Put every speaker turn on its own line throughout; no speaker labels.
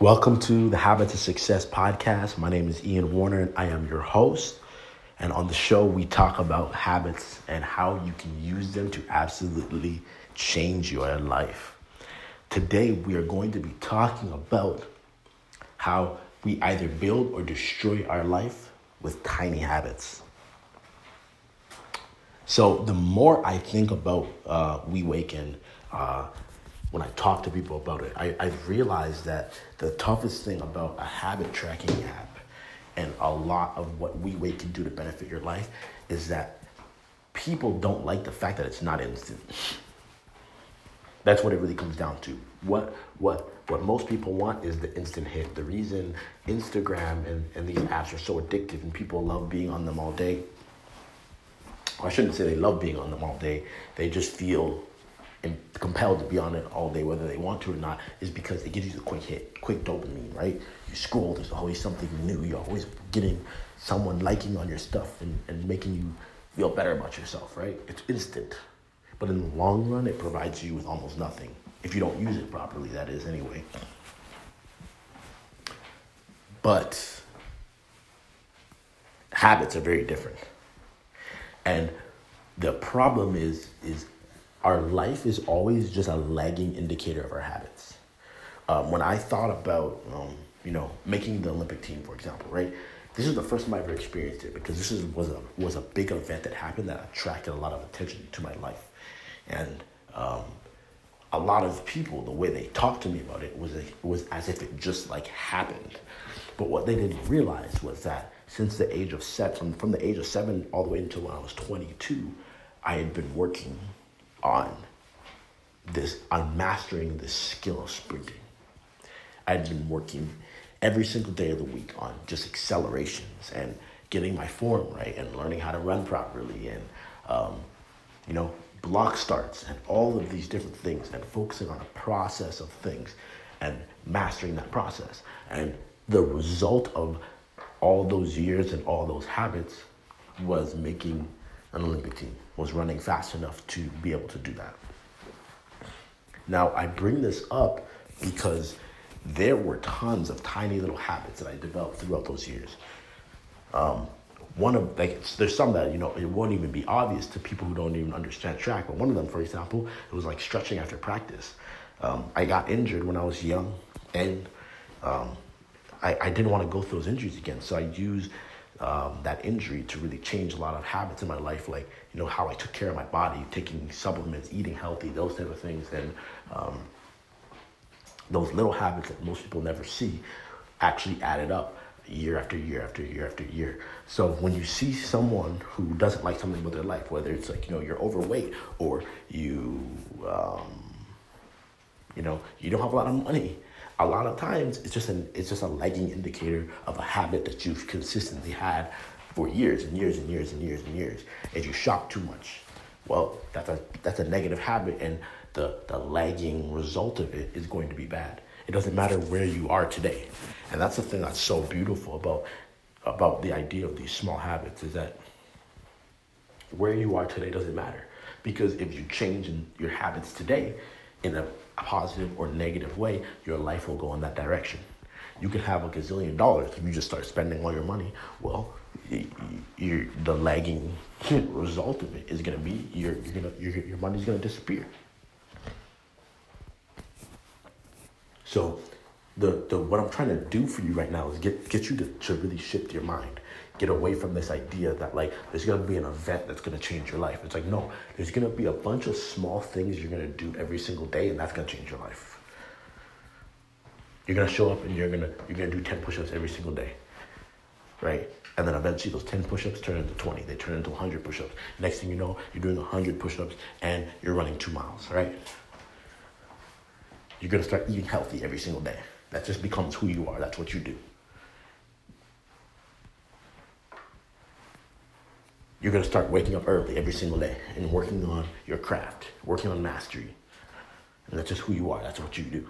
Welcome to the Habits of Success podcast. My name is Ian Warner and I am your host. And on the show, we talk about habits and how you can use them to absolutely change your life. Today, we are going to be talking about how we either build or destroy our life with tiny habits. So, the more I think about uh, We Waken, uh, when I talk to people about it, I, I've realized that the toughest thing about a habit tracking app and a lot of what WeWake can do to benefit your life is that people don't like the fact that it's not instant. That's what it really comes down to. What what what most people want is the instant hit. The reason Instagram and, and these apps are so addictive and people love being on them all day. I shouldn't say they love being on them all day. They just feel and compelled to be on it all day, whether they want to or not, is because it gives you the quick hit, quick dopamine, right? You scroll, there's always something new. You're always getting someone liking on your stuff and, and making you feel better about yourself, right? It's instant. But in the long run, it provides you with almost nothing. If you don't use it properly, that is, anyway. But habits are very different. And the problem is, is our life is always just a lagging indicator of our habits. Um, when I thought about, um, you know, making the Olympic team, for example, right? This is the first time I ever experienced it because this is, was a was a big event that happened that attracted a lot of attention to my life, and um, a lot of people the way they talked to me about it was was as if it just like happened, but what they didn't realize was that since the age of seven, from the age of seven all the way until when I was twenty two, I had been working on this, on mastering the skill of sprinting. I'd been working every single day of the week on just accelerations and getting my form right and learning how to run properly and, um, you know, block starts and all of these different things and focusing on a process of things and mastering that process. And the result of all those years and all those habits was making an Olympic team, was running fast enough to be able to do that. Now, I bring this up because there were tons of tiny little habits that I developed throughout those years. Um, one of like there's some that you know it won't even be obvious to people who don't even understand track. But one of them, for example, it was like stretching after practice. Um, I got injured when I was young, and um, I, I didn't want to go through those injuries again. So I used um, that injury to really change a lot of habits in my life, like you know how I took care of my body, taking supplements, eating healthy, those type of things, and um, those little habits that most people never see actually added up year after year after year after year. So when you see someone who doesn't like something about their life, whether it's like you know you're overweight or you um, you know you don't have a lot of money a lot of times it's just an it's just a lagging indicator of a habit that you've consistently had for years and years and years and years and years. If you shop too much, well, that's a that's a negative habit, and the the lagging result of it is going to be bad. It doesn't matter where you are today, and that's the thing that's so beautiful about about the idea of these small habits is that where you are today doesn't matter because if you change in your habits today in a positive or negative way, your life will go in that direction. You can have a gazillion dollars if you just start spending all your money. Well, you're, the lagging result of it is going to be you're, you're gonna, your, your money's going to disappear. So, the, the what I'm trying to do for you right now is get get you to, to really shift your mind get away from this idea that like there's gonna be an event that's gonna change your life. It's like no, there's gonna be a bunch of small things you're gonna do every single day, and that's gonna change your life. You're gonna show up and you're gonna you're gonna do ten push-ups every single day, right? And then eventually those ten push-ups turn into twenty. They turn into hundred push-ups. Next thing you know, you're doing hundred push-ups and you're running two miles, right? You're gonna start eating healthy every single day. That just becomes who you are. That's what you do. you're going to start waking up early every single day and working on your craft, working on mastery. And that's just who you are. That's what you do.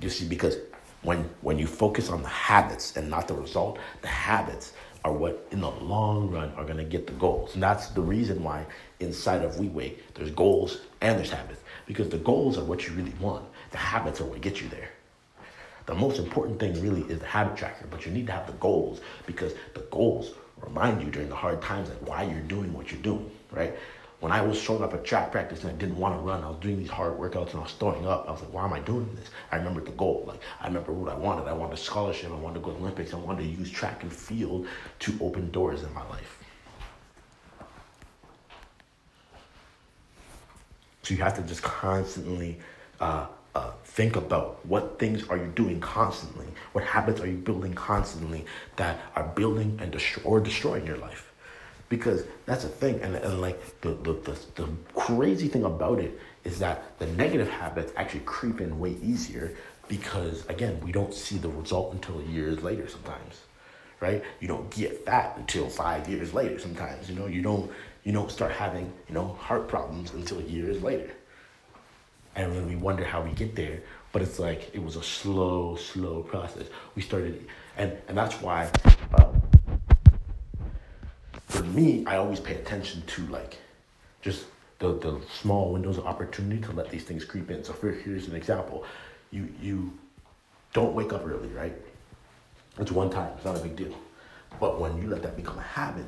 You see, because when when you focus on the habits and not the result, the habits are what in the long run are going to get the goals. And that's the reason why inside of WeWake there's goals and there's habits because the goals are what you really want. The habits are what get you there. The most important thing really is the habit tracker, but you need to have the goals because the goals remind you during the hard times like why you're doing what you're doing, right? When I was showing up at track practice and I didn't want to run, I was doing these hard workouts and I was throwing up. I was like, why am I doing this? I remembered the goal. Like I remember what I wanted. I wanted a scholarship. I wanted to go to Olympics. I wanted to use track and field to open doors in my life. So you have to just constantly uh, uh, think about what things are you doing constantly, what habits are you building constantly that are building and or destroying your life. Because that's a thing, and, and like the, the, the, the crazy thing about it is that the negative habits actually creep in way easier because again we don't see the result until years later sometimes right? You don't get fat until five years later sometimes you know? You don't you don't start having you know heart problems until years later. And then we wonder how we get there but it's like it was a slow slow process. We started and and that's why for me i always pay attention to like just the, the small windows of opportunity to let these things creep in. So for, here's an example. You you don't wake up early right? It's one time it's not a big deal. But when you let that become a habit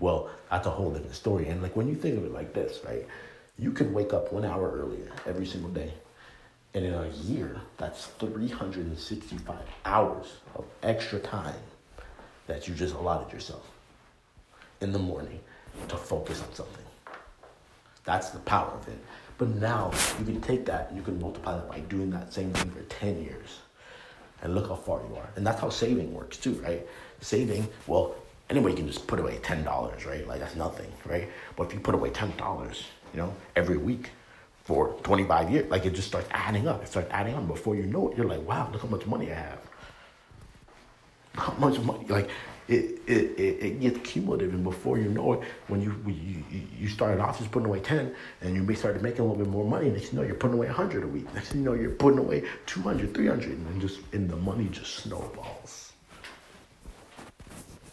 well that's a whole different story. And like when you think of it like this right? You can wake up one hour earlier every single day. And in a year, that's 365 hours of extra time that you just allotted yourself in the morning to focus on something. That's the power of it. But now you can take that and you can multiply that by doing that same thing for 10 years. And look how far you are. And that's how saving works too, right? Saving, well, anybody can just put away $10, right? Like that's nothing, right? But if you put away $10, you know, every week for 25 years. Like it just starts adding up. It starts adding up. Before you know it, you're like, wow, look how much money I have. How much money? Like it, it, it, it gets cumulative. And before you know it, when you, you, you started off just putting away 10 and you may start making a little bit more money, next you know you're putting away 100 a week. Next you know, you're putting away 200, 300 and just, and the money just snowballs.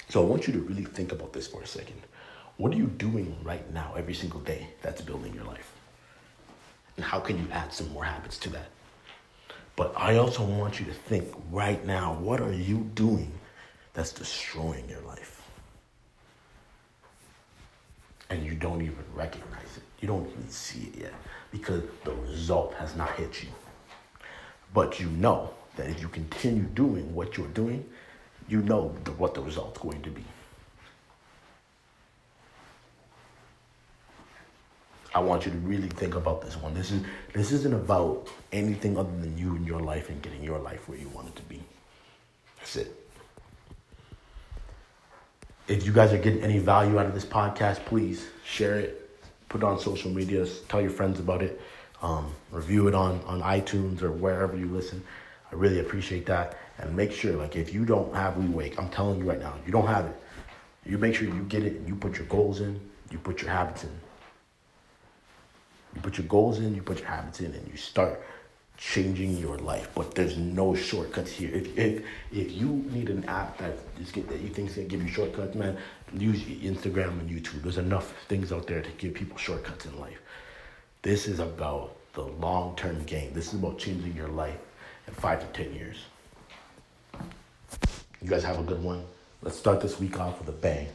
So I want you to really think about this for a second. What are you doing right now, every single day, that's building your life? And how can you add some more habits to that? But I also want you to think right now what are you doing that's destroying your life? And you don't even recognize it. You don't even see it yet because the result has not hit you. But you know that if you continue doing what you're doing, you know the, what the result's going to be. I want you to really think about this one. This is this isn't about anything other than you and your life and getting your life where you want it to be. That's it. If you guys are getting any value out of this podcast, please share it, put it on social media, tell your friends about it, um, review it on on iTunes or wherever you listen. I really appreciate that. And make sure, like, if you don't have WeWake, I'm telling you right now, you don't have it. You make sure you get it and you put your goals in, you put your habits in you put your goals in, you put your habits in, and you start changing your life. But there's no shortcuts here. If if if you need an app that is that you think is gonna give you shortcuts, man, use Instagram and YouTube. There's enough things out there to give people shortcuts in life. This is about the long term game. This is about changing your life in five to ten years. You guys have a good one. Let's start this week off with a bang.